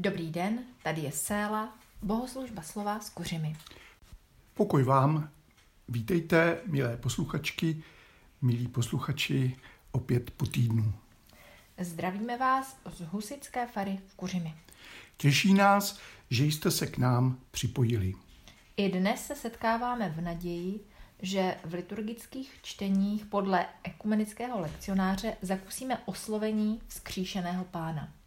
Dobrý den, tady je Séla, bohoslužba slova s kuřimi. Pokoj vám, vítejte, milé posluchačky, milí posluchači, opět po týdnu. Zdravíme vás z Husické fary v Kuřimi. Těší nás, že jste se k nám připojili. I dnes se setkáváme v naději, že v liturgických čteních podle ekumenického lekcionáře zakusíme oslovení vzkříšeného pána.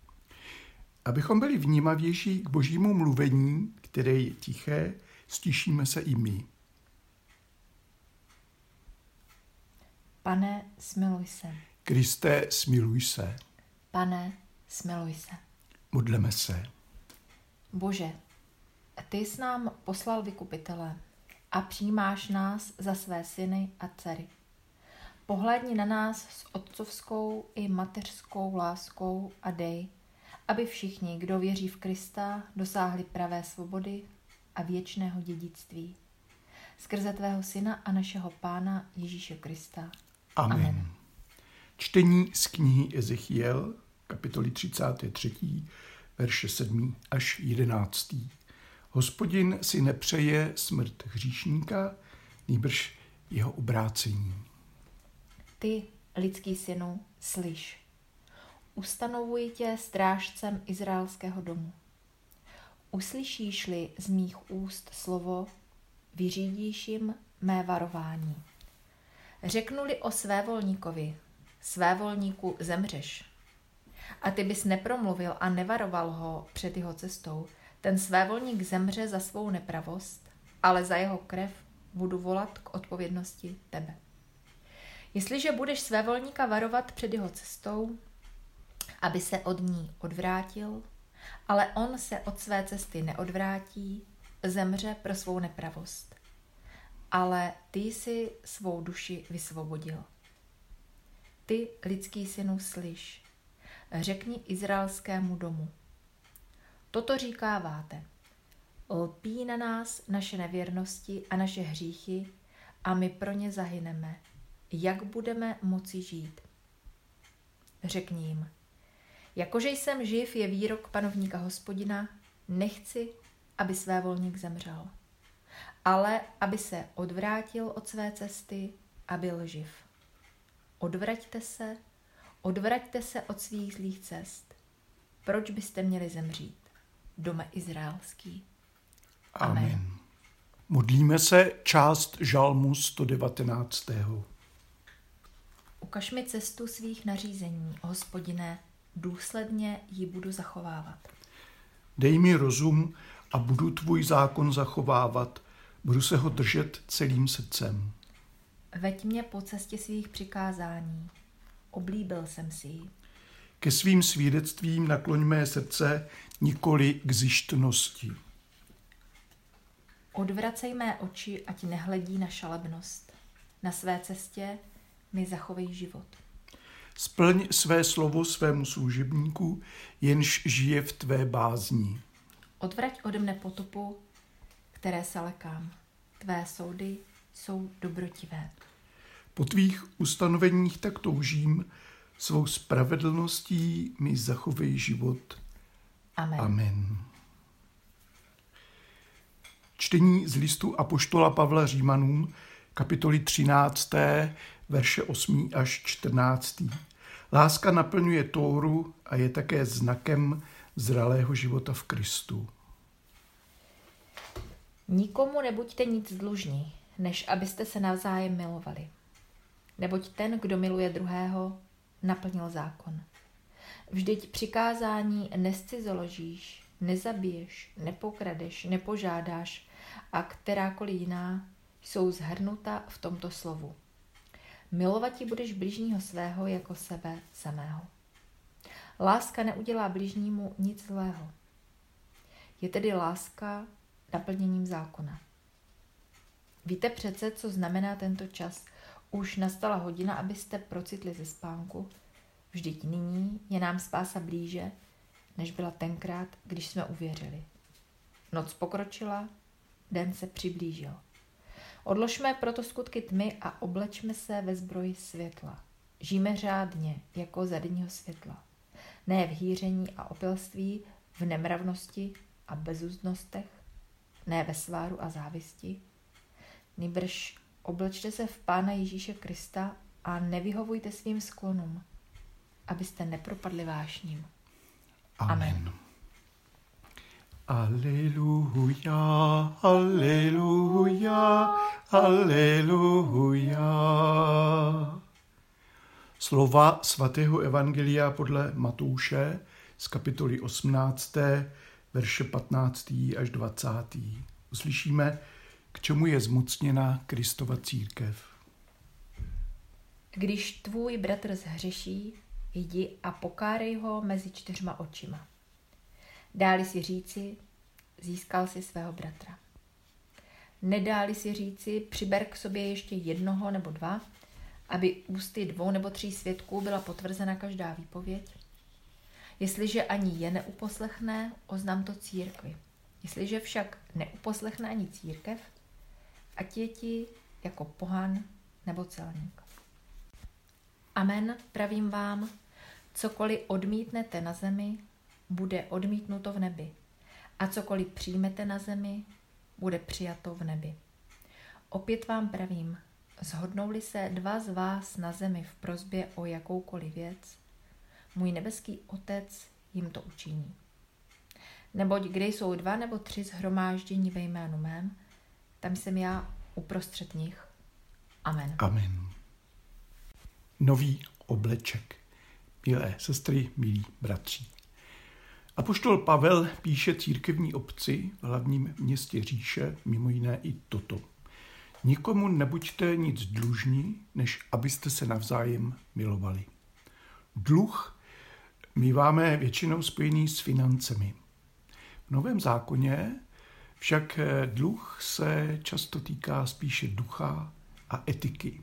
Abychom byli vnímavější k božímu mluvení, které je tiché, stišíme se i my. Pane, smiluj se. Kriste, smiluj se. Pane, smiluj se. Modleme se. Bože, ty jsi nám poslal vykupitele a přijímáš nás za své syny a dcery. Pohlédni na nás s otcovskou i mateřskou láskou a dej, aby všichni, kdo věří v Krista, dosáhli pravé svobody a věčného dědictví. Skrze tvého syna a našeho pána Ježíše Krista. Amen. Amen. Čtení z knihy Ezechiel, kapitoly 33, verše 7 až 11. Hospodin si nepřeje smrt hříšníka, nýbrž jeho obrácení. Ty, lidský synu, slyš. Ustanovuji tě strážcem izraelského domu. Uslyšíš-li z mých úst slovo, vyřídíš jim mé varování. Řeknuli o svévolníkovi, svévolníku zemřeš. A ty bys nepromluvil a nevaroval ho před jeho cestou, ten svévolník zemře za svou nepravost, ale za jeho krev budu volat k odpovědnosti tebe. Jestliže budeš svévolníka varovat před jeho cestou, aby se od ní odvrátil, ale on se od své cesty neodvrátí, zemře pro svou nepravost. Ale ty jsi svou duši vysvobodil. Ty, lidský synu, slyš, řekni izraelskému domu. Toto říkáváte. Lpí na nás naše nevěrnosti a naše hříchy a my pro ně zahyneme. Jak budeme moci žít? Řekni jim, Jakože jsem živ je výrok panovníka hospodina, nechci, aby své volník zemřel, ale aby se odvrátil od své cesty a byl živ. Odvraťte se, odvraťte se od svých zlých cest. Proč byste měli zemřít? Dome izraelský. Amen. Amen. Modlíme se část žalmu 119. Ukaž mi cestu svých nařízení, hospodine, důsledně ji budu zachovávat. Dej mi rozum a budu tvůj zákon zachovávat, budu se ho držet celým srdcem. Veď mě po cestě svých přikázání, oblíbil jsem si ji. Ke svým svědectvím nakloň mé srdce, nikoli k zjištnosti. Odvracej mé oči, ať nehledí na šalebnost. Na své cestě mi zachovej život. Splň své slovo svému služebníku, jenž žije v tvé bázní. Odvrať ode mne potopu, které se lekám. Tvé soudy jsou dobrotivé. Po tvých ustanoveních tak toužím, svou spravedlností mi zachovej život. Amen. Amen. Čtení z listu Apoštola Pavla Římanům, kapitoly 13, verše 8 až 14. Láska naplňuje Tóru a je také znakem zralého života v Kristu. Nikomu nebuďte nic dlužní, než abyste se navzájem milovali. Neboť ten, kdo miluje druhého, naplnil zákon. Vždyť přikázání nescizoložíš, nezabiješ, nepokradeš, nepožádáš a kterákoliv jiná jsou zhrnuta v tomto slovu. Milovati budeš bližního svého jako sebe samého. Láska neudělá bližnímu nic zlého. Je tedy láska naplněním zákona. Víte přece, co znamená tento čas. Už nastala hodina, abyste procitli ze spánku. Vždyť nyní je nám spása blíže, než byla tenkrát, když jsme uvěřili. Noc pokročila, den se přiblížil. Odložme proto skutky tmy a oblečme se ve zbroji světla. Žijeme řádně, jako za denního světla. Ne v hýření a opilství, v nemravnosti a bezúznostech, ne ve sváru a závisti. Nýbrž oblečte se v Pána Ježíše Krista a nevyhovujte svým sklonům, abyste nepropadli vášním. Amen. Amen. Aleluja, aleluja, aleluja. Slova svatého Evangelia podle Matouše z kapitoly 18, verše 15. až 20. Uslyšíme, k čemu je zmocněna Kristova církev. Když tvůj bratr zhřeší, jdi a pokárej ho mezi čtyřma očima. Dáli si říci, získal si svého bratra. Nedáli si říci, přiber k sobě ještě jednoho nebo dva, aby ústy dvou nebo tří svědků byla potvrzena každá výpověď. Jestliže ani je neuposlechne, oznam to církvi. Jestliže však neuposlechne ani církev, ať je ti jako pohan nebo celník. Amen, pravím vám, cokoliv odmítnete na zemi, bude odmítnuto v nebi. A cokoliv přijmete na zemi, bude přijato v nebi. Opět vám pravím, zhodnou-li se dva z vás na zemi v prozbě o jakoukoliv věc, můj nebeský Otec jim to učiní. Neboť kde jsou dva nebo tři zhromáždění ve jménu mém, tam jsem já uprostřed nich. Amen. Amen. Nový obleček. Milé sestry, milí bratři. Apoštol Pavel píše církevní obci v hlavním městě říše mimo jiné i toto. Nikomu nebuďte nic dlužní, než abyste se navzájem milovali. Dluh míváme většinou spojený s financemi. V Novém zákoně však dluh se často týká spíše ducha a etiky.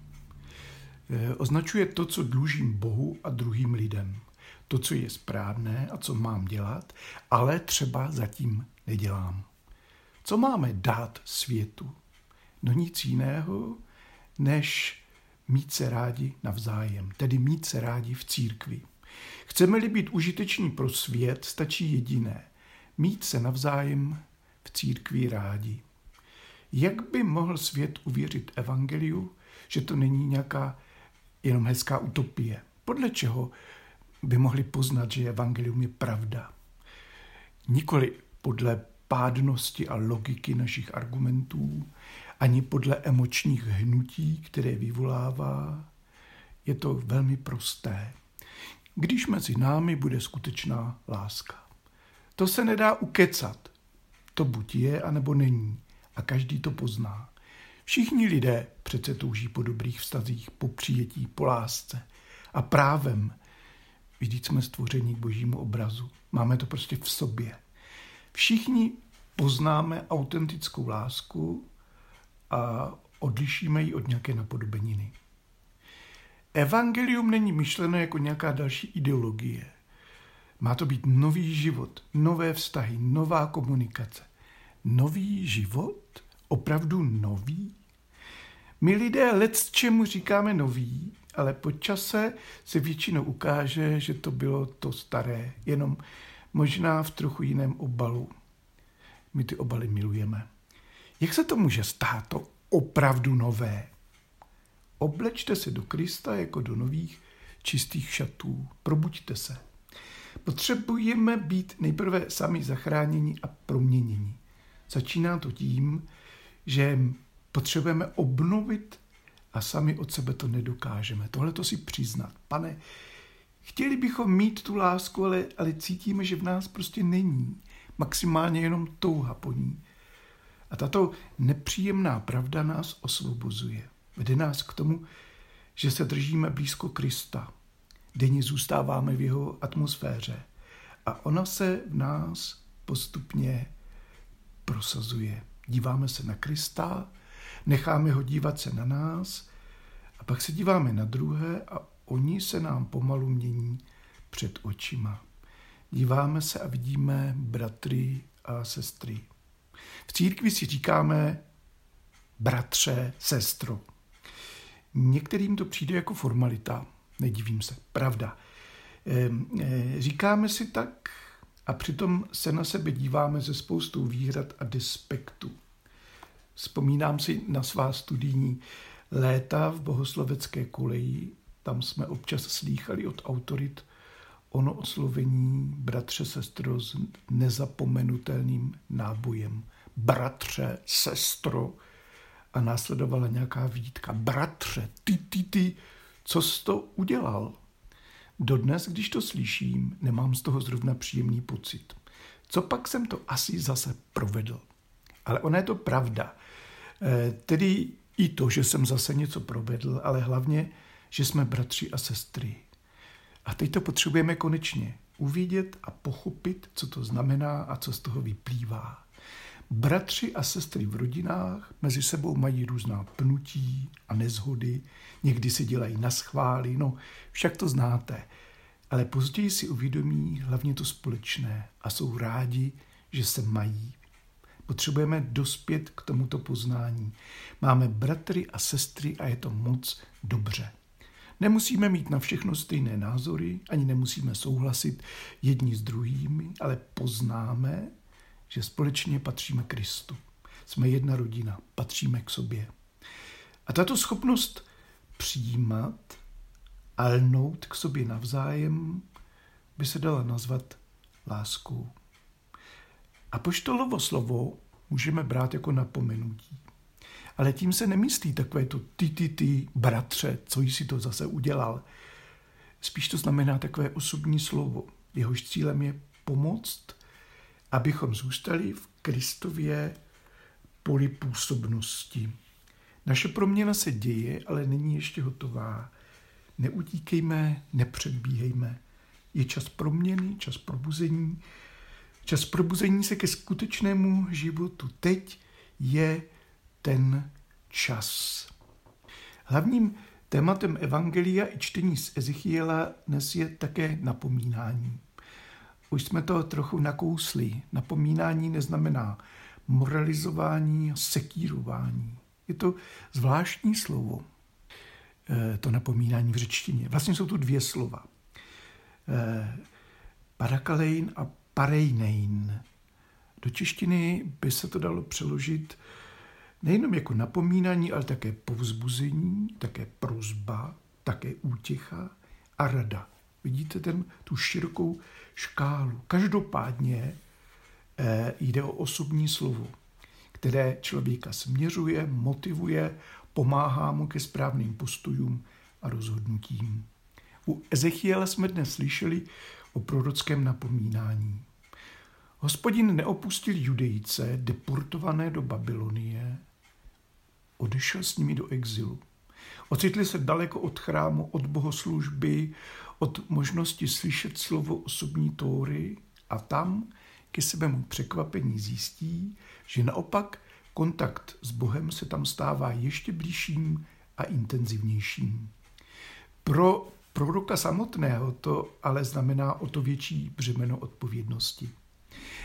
Označuje to, co dlužím Bohu a druhým lidem to, co je správné a co mám dělat, ale třeba zatím nedělám. Co máme dát světu? No nic jiného, než mít se rádi navzájem, tedy mít se rádi v církvi. Chceme-li být užiteční pro svět, stačí jediné. Mít se navzájem v církvi rádi. Jak by mohl svět uvěřit evangeliu, že to není nějaká jenom hezká utopie? Podle čeho by mohli poznat, že evangelium je pravda. Nikoli podle pádnosti a logiky našich argumentů, ani podle emočních hnutí, které vyvolává. Je to velmi prosté. Když mezi námi bude skutečná láska. To se nedá ukecat. To buď je, anebo není. A každý to pozná. Všichni lidé přece touží po dobrých vztazích, po přijetí, po lásce. A právem Vždyť jsme stvoření k božímu obrazu. Máme to prostě v sobě. Všichni poznáme autentickou lásku a odlišíme ji od nějaké napodobeniny. Evangelium není myšleno jako nějaká další ideologie. Má to být nový život, nové vztahy, nová komunikace. Nový život? Opravdu nový? My lidé let čemu říkáme nový, ale po čase se většinou ukáže, že to bylo to staré, jenom možná v trochu jiném obalu. My ty obaly milujeme. Jak se to může stát, to opravdu nové? Oblečte se do Krista jako do nových čistých šatů. Probuďte se. Potřebujeme být nejprve sami zachráněni a proměněni. Začíná to tím, že potřebujeme obnovit a sami od sebe to nedokážeme. Tohle to si přiznat. Pane, chtěli bychom mít tu lásku, ale, ale cítíme, že v nás prostě není. Maximálně jenom touha po ní. A tato nepříjemná pravda nás osvobozuje. Vede nás k tomu, že se držíme blízko Krista. Denně zůstáváme v jeho atmosféře. A ona se v nás postupně prosazuje. Díváme se na Krista, necháme ho dívat se na nás pak se díváme na druhé a oni se nám pomalu mění před očima. Díváme se a vidíme bratry a sestry. V církvi si říkáme bratře, sestro. Některým to přijde jako formalita, nedivím se, pravda. Ehm, eh, říkáme si tak, a přitom se na sebe díváme ze spoustou výhrad a despektů. Vzpomínám si na svá studijní léta v bohoslovecké koleji. Tam jsme občas slýchali od autorit ono oslovení bratře, sestro s nezapomenutelným nábojem. Bratře, sestro. A následovala nějaká výtka. Bratře, ty, ty, ty, co jsi to udělal? Dodnes, když to slyším, nemám z toho zrovna příjemný pocit. Co pak jsem to asi zase provedl? Ale ona je to pravda. E, tedy i to, že jsem zase něco provedl, ale hlavně, že jsme bratři a sestry. A teď to potřebujeme konečně uvidět a pochopit, co to znamená a co z toho vyplývá. Bratři a sestry v rodinách mezi sebou mají různá pnutí a nezhody, někdy se dělají na schvály, no však to znáte. Ale později si uvědomí hlavně to společné a jsou rádi, že se mají. Potřebujeme dospět k tomuto poznání. Máme bratry a sestry a je to moc dobře. Nemusíme mít na všechno stejné názory, ani nemusíme souhlasit jedni s druhými, ale poznáme, že společně patříme Kristu. Jsme jedna rodina, patříme k sobě. A tato schopnost přijímat a lnout k sobě navzájem by se dala nazvat láskou. A poštolovo slovo můžeme brát jako napomenutí. Ale tím se nemyslí takové to ty, ty, ty, bratře, co jsi to zase udělal. Spíš to znamená takové osobní slovo. Jehož cílem je pomoct, abychom zůstali v Kristově poli působnosti. Naše proměna se děje, ale není ještě hotová. Neutíkejme, nepředbíhejme. Je čas proměny, čas probuzení. Čas probuzení se ke skutečnému životu. Teď je ten čas. Hlavním tématem Evangelia i čtení z Ezechiela dnes je také napomínání. Už jsme to trochu nakousli. Napomínání neznamená moralizování, sekírování. Je to zvláštní slovo, eh, to napomínání v řečtině. Vlastně jsou tu dvě slova. Eh, parakalein a parejnein. Do češtiny by se to dalo přeložit nejenom jako napomínání, ale také povzbuzení, také prozba, také útěcha a rada. Vidíte ten, tu širokou škálu. Každopádně eh, jde o osobní slovo, které člověka směřuje, motivuje, pomáhá mu ke správným postojům a rozhodnutím. U Ezechiela jsme dnes slyšeli o prorockém napomínání. Hospodin neopustil judejce deportované do Babylonie, odešel s nimi do exilu. Ocitli se daleko od chrámu, od bohoslužby, od možnosti slyšet slovo osobní tóry a tam ke svému překvapení zjistí, že naopak kontakt s Bohem se tam stává ještě blížším a intenzivnějším. Pro proroka samotného to ale znamená o to větší břemeno odpovědnosti.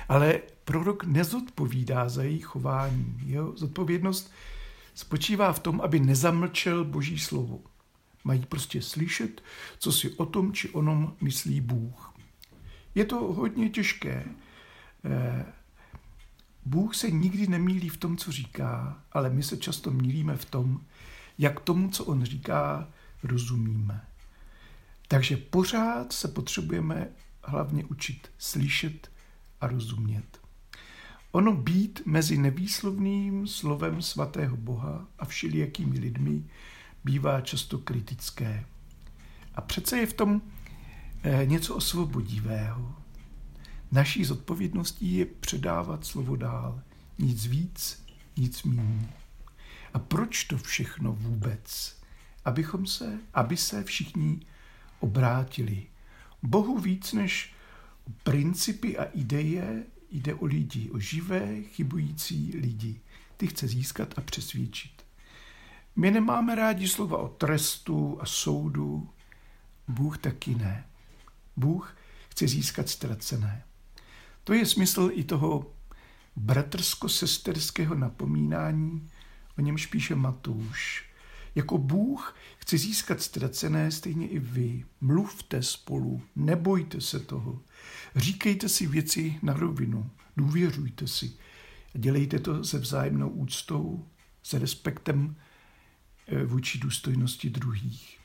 Ale prorok nezodpovídá za její chování. Jeho zodpovědnost spočívá v tom, aby nezamlčel Boží slovo. Mají prostě slyšet, co si o tom či onom myslí Bůh. Je to hodně těžké. Eh, Bůh se nikdy nemýlí v tom, co říká, ale my se často mílíme v tom, jak tomu, co on říká, rozumíme. Takže pořád se potřebujeme hlavně učit slyšet a rozumět. Ono být mezi nevýslovným slovem svatého Boha a všelijakými lidmi bývá často kritické. A přece je v tom eh, něco osvobodivého. Naší zodpovědností je předávat slovo dál. Nic víc, nic méně. A proč to všechno vůbec? Abychom se, aby se všichni obrátili. Bohu víc než principy a ideje jde o lidi, o živé, chybující lidi. Ty chce získat a přesvědčit. My nemáme rádi slova o trestu a soudu. Bůh taky ne. Bůh chce získat ztracené. To je smysl i toho bratrsko-sesterského napomínání, o němž píše Matouš. Jako Bůh chce získat ztracené, stejně i vy. Mluvte spolu, nebojte se toho. Říkejte si věci na rovinu, důvěřujte si. Dělejte to se vzájemnou úctou, se respektem eh, vůči důstojnosti druhých.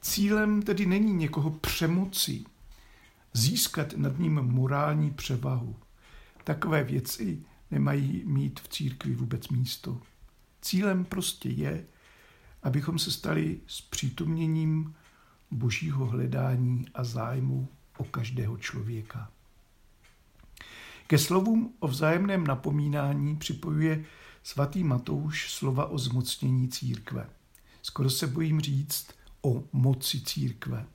Cílem tedy není někoho přemoci, získat nad ním morální převahu. Takové věci nemají mít v církvi vůbec místo. Cílem prostě je, abychom se stali s přítomněním božího hledání a zájmu o každého člověka. Ke slovům o vzájemném napomínání připojuje svatý Matouš slova o zmocnění církve. Skoro se bojím říct o moci církve.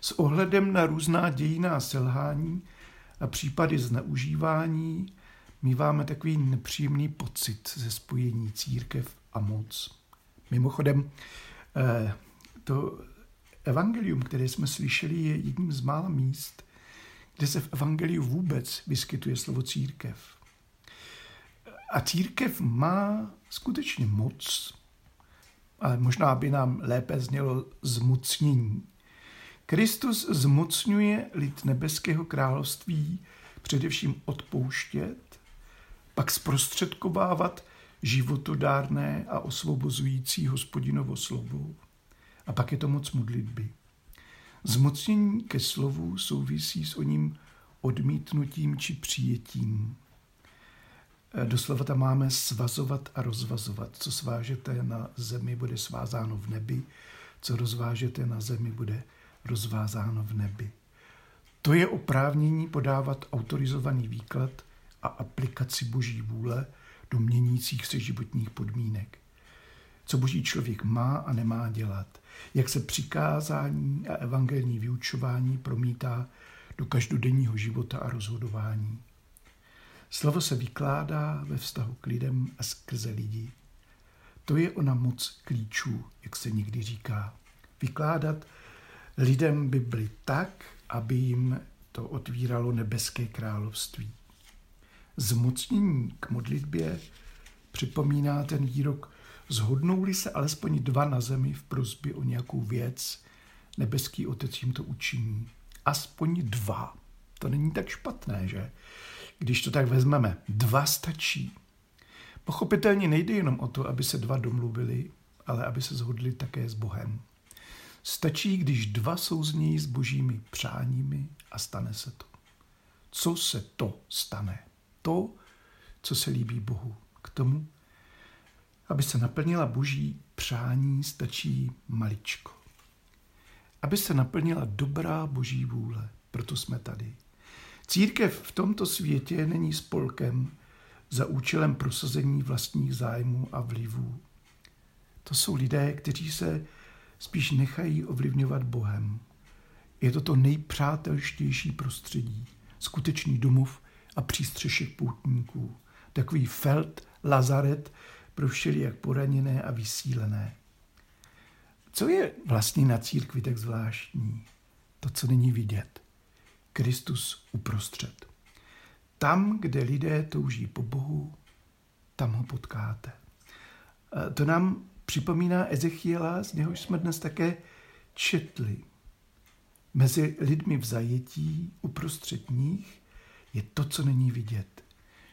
S ohledem na různá dějiná selhání a případy zneužívání míváme takový nepříjemný pocit ze spojení církev a moc. Mimochodem, eh, to evangelium, které jsme slyšeli, je jedním z mála míst, kde se v evangeliu vůbec vyskytuje slovo církev. A církev má skutečně moc, ale možná by nám lépe znělo zmocnění. Kristus zmocňuje lid nebeského království především odpouštět, pak zprostředkovávat životodárné a osvobozující hospodinovo slovo. A pak je to moc modlitby. Zmocnění ke slovu souvisí s ním odmítnutím či přijetím. E, doslova tam máme svazovat a rozvazovat. Co svážete na zemi, bude svázáno v nebi. Co rozvážete na zemi, bude rozvázáno v nebi. To je oprávnění podávat autorizovaný výklad a aplikaci boží vůle do měnících se životních podmínek. Co boží člověk má a nemá dělat. Jak se přikázání a evangelní vyučování promítá do každodenního života a rozhodování. Slovo se vykládá ve vztahu k lidem a skrze lidi. To je ona moc klíčů, jak se někdy říká. Vykládat lidem Bibli tak, aby jim to otvíralo nebeské království. Zmocnění k modlitbě připomíná ten výrok, zhodnou-li se alespoň dva na zemi v prozbě o nějakou věc, nebeský otec jim to učiní. Aspoň dva. To není tak špatné, že? Když to tak vezmeme, dva stačí. Pochopitelně nejde jenom o to, aby se dva domluvili, ale aby se zhodli také s Bohem. Stačí, když dva souznějí s božími přáními a stane se to. Co se to stane? To, co se líbí Bohu. K tomu, aby se naplnila boží přání, stačí maličko. Aby se naplnila dobrá boží vůle, proto jsme tady. Církev v tomto světě není spolkem za účelem prosazení vlastních zájmů a vlivů. To jsou lidé, kteří se spíš nechají ovlivňovat Bohem. Je to to nejpřátelštější prostředí, skutečný domov a přístřešek poutníků. Takový felt, lazaret pro všelijak poraněné a vysílené. Co je vlastně na církvi tak zvláštní? To, co není vidět. Kristus uprostřed. Tam, kde lidé touží po Bohu, tam ho potkáte. To nám připomíná Ezechiela, z něhož jsme dnes také četli. Mezi lidmi v zajetí uprostřed nich je to, co není vidět.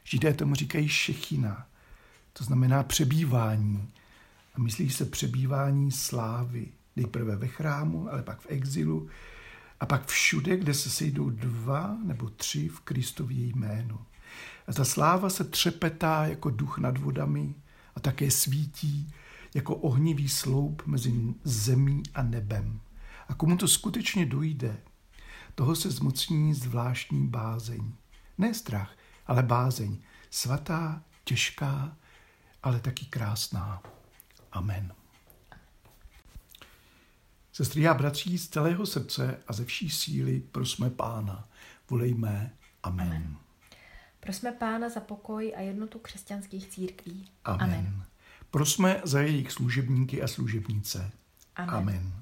Židé tomu říkají šechina, to znamená přebývání. A myslí se přebývání slávy. Nejprve ve chrámu, ale pak v exilu a pak všude, kde se sejdou dva nebo tři v Kristově jménu. A ta sláva se třepetá jako duch nad vodami a také svítí jako ohnivý sloup mezi zemí a nebem. A komu to skutečně dojde, toho se zmocní zvláštní bázeň. Ne strach, ale bázeň. Svatá, těžká, ale taky krásná. Amen. Sestry a bratří, z celého srdce a ze vší síly prosme Pána. Volejme. Amen. Amen. Prosme Pána za pokoj a jednotu křesťanských církví. Amen. Amen. Prosme za jejich služebníky a služebnice. Amen. Amen.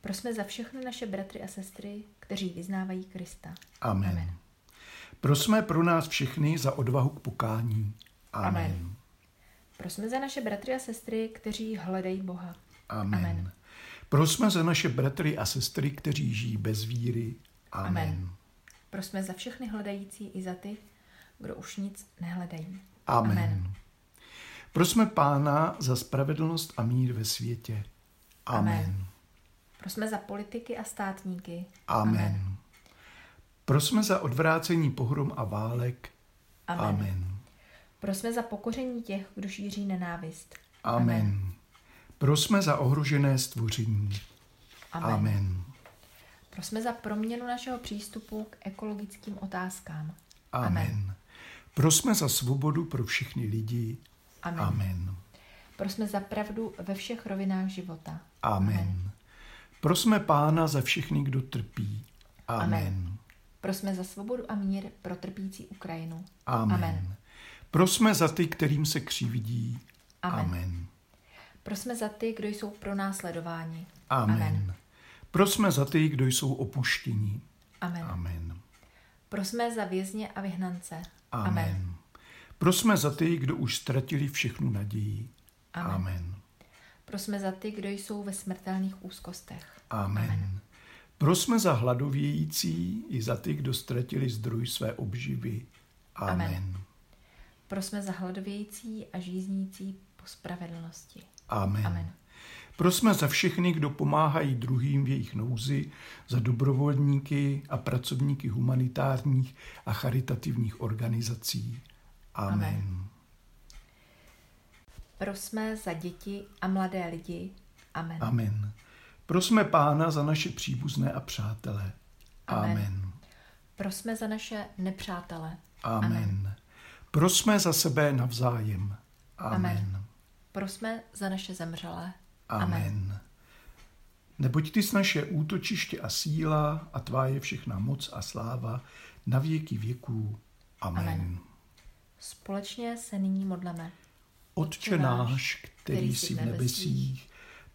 Prosme za všechny naše bratry a sestry, kteří vyznávají Krista. Amen. Amen. Prosme pro nás všechny za odvahu k pokání. Amen. Amen. Prosme za naše bratry a sestry, kteří hledají Boha. Amen. Amen. Prosme za naše bratry a sestry, kteří žijí bez víry. Amen. Amen. Prosme za všechny hledající i za ty, kdo už nic nehledají. Amen. Amen. Prosme Pána za spravedlnost a mír ve světě. Amen. Amen. Prosme za politiky a státníky. Amen. Amen. Prosme za odvrácení pohrom a válek. Amen. Amen. Prosme za pokoření těch, kdo šíří nenávist. Amen. Amen. Prosme za ohrožené stvoření. Amen. Amen. Prosme za proměnu našeho přístupu k ekologickým otázkám. Amen. Amen. Prosme za svobodu pro všechny lidi. Amen. Amen. Prosme za pravdu ve všech rovinách života. Amen. Amen. Prosme Pána za všechny, kdo trpí. Amen. Amen. Prosme za svobodu a mír pro trpící Ukrajinu. Amen. Amen. Prosme za ty, kterým se křivdí. Amen. Amen. Prosme za ty, kdo jsou pro následování. Amen. Amen. Prosme za ty, kdo jsou opuštění. Amen. Amen. Prosme za vězně a vyhnance. Amen. Amen. Prosme za ty, kdo už ztratili všechnu naději. Amen. Amen. Prosme za ty, kdo jsou ve smrtelných úzkostech. Amen. Amen. Prosme za hladovějící i za ty, kdo ztratili zdroj své obživy. Amen. Amen. Prosme za hladovějící a žíznící po spravedlnosti. Amen. Amen. Prosme za všechny, kdo pomáhají druhým v jejich nouzi, za dobrovolníky a pracovníky humanitárních a charitativních organizací. Amen. Amen. Prosme za děti a mladé lidi. Amen. Amen. Prosme Pána za naše příbuzné a přátele. Amen. Amen. Prosme za naše nepřátele. Amen. Amen. Prosme za sebe navzájem. Amen. Amen. Prosme za naše zemřelé. Amen. Amen. Neboť ty jsi naše útočiště a síla a tvá je všechna moc a sláva na věky věků. Amen. Amen. Společně se nyní modleme. Otče náš, který jsi v nebesích,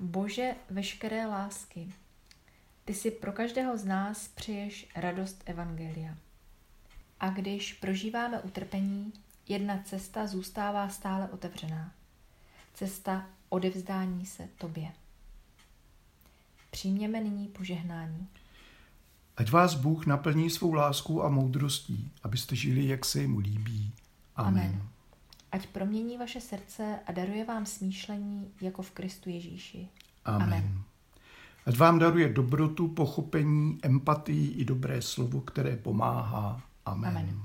Bože veškeré lásky, Ty si pro každého z nás přeješ radost Evangelia. A když prožíváme utrpení, jedna cesta zůstává stále otevřená. Cesta odevzdání se Tobě. Přijměme nyní požehnání. Ať vás Bůh naplní svou láskou a moudrostí, abyste žili, jak se mu líbí. Amen. Amen. Ať promění vaše srdce a daruje vám smýšlení jako v Kristu Ježíši. Amen. Amen. Ať vám daruje dobrotu, pochopení, empatii i dobré slovo, které pomáhá. Amen. Amen.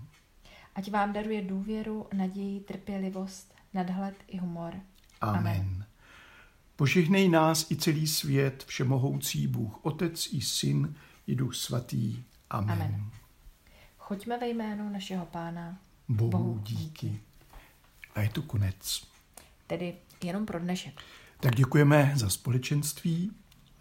Ať vám daruje důvěru, naději, trpělivost, nadhled i humor. Amen. Amen. Požehnej nás i celý svět, všemohoucí Bůh, Otec i Syn i Duch Svatý. Amen. Amen. Choďme ve jménu našeho Pána. Bohu, Bohu díky. A je to konec. Tedy jenom pro dnešek. Tak děkujeme za společenství.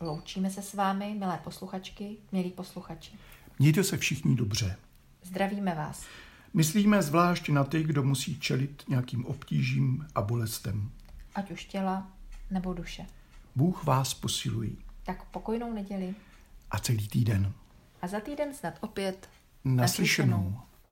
Loučíme se s vámi, milé posluchačky, milí posluchači. Mějte se všichni dobře. Zdravíme vás. Myslíme zvlášť na ty, kdo musí čelit nějakým obtížím a bolestem. Ať už těla nebo duše. Bůh vás posilují. Tak pokojnou neděli. A celý týden. A za týden snad opět naslyšenou. naslyšenou.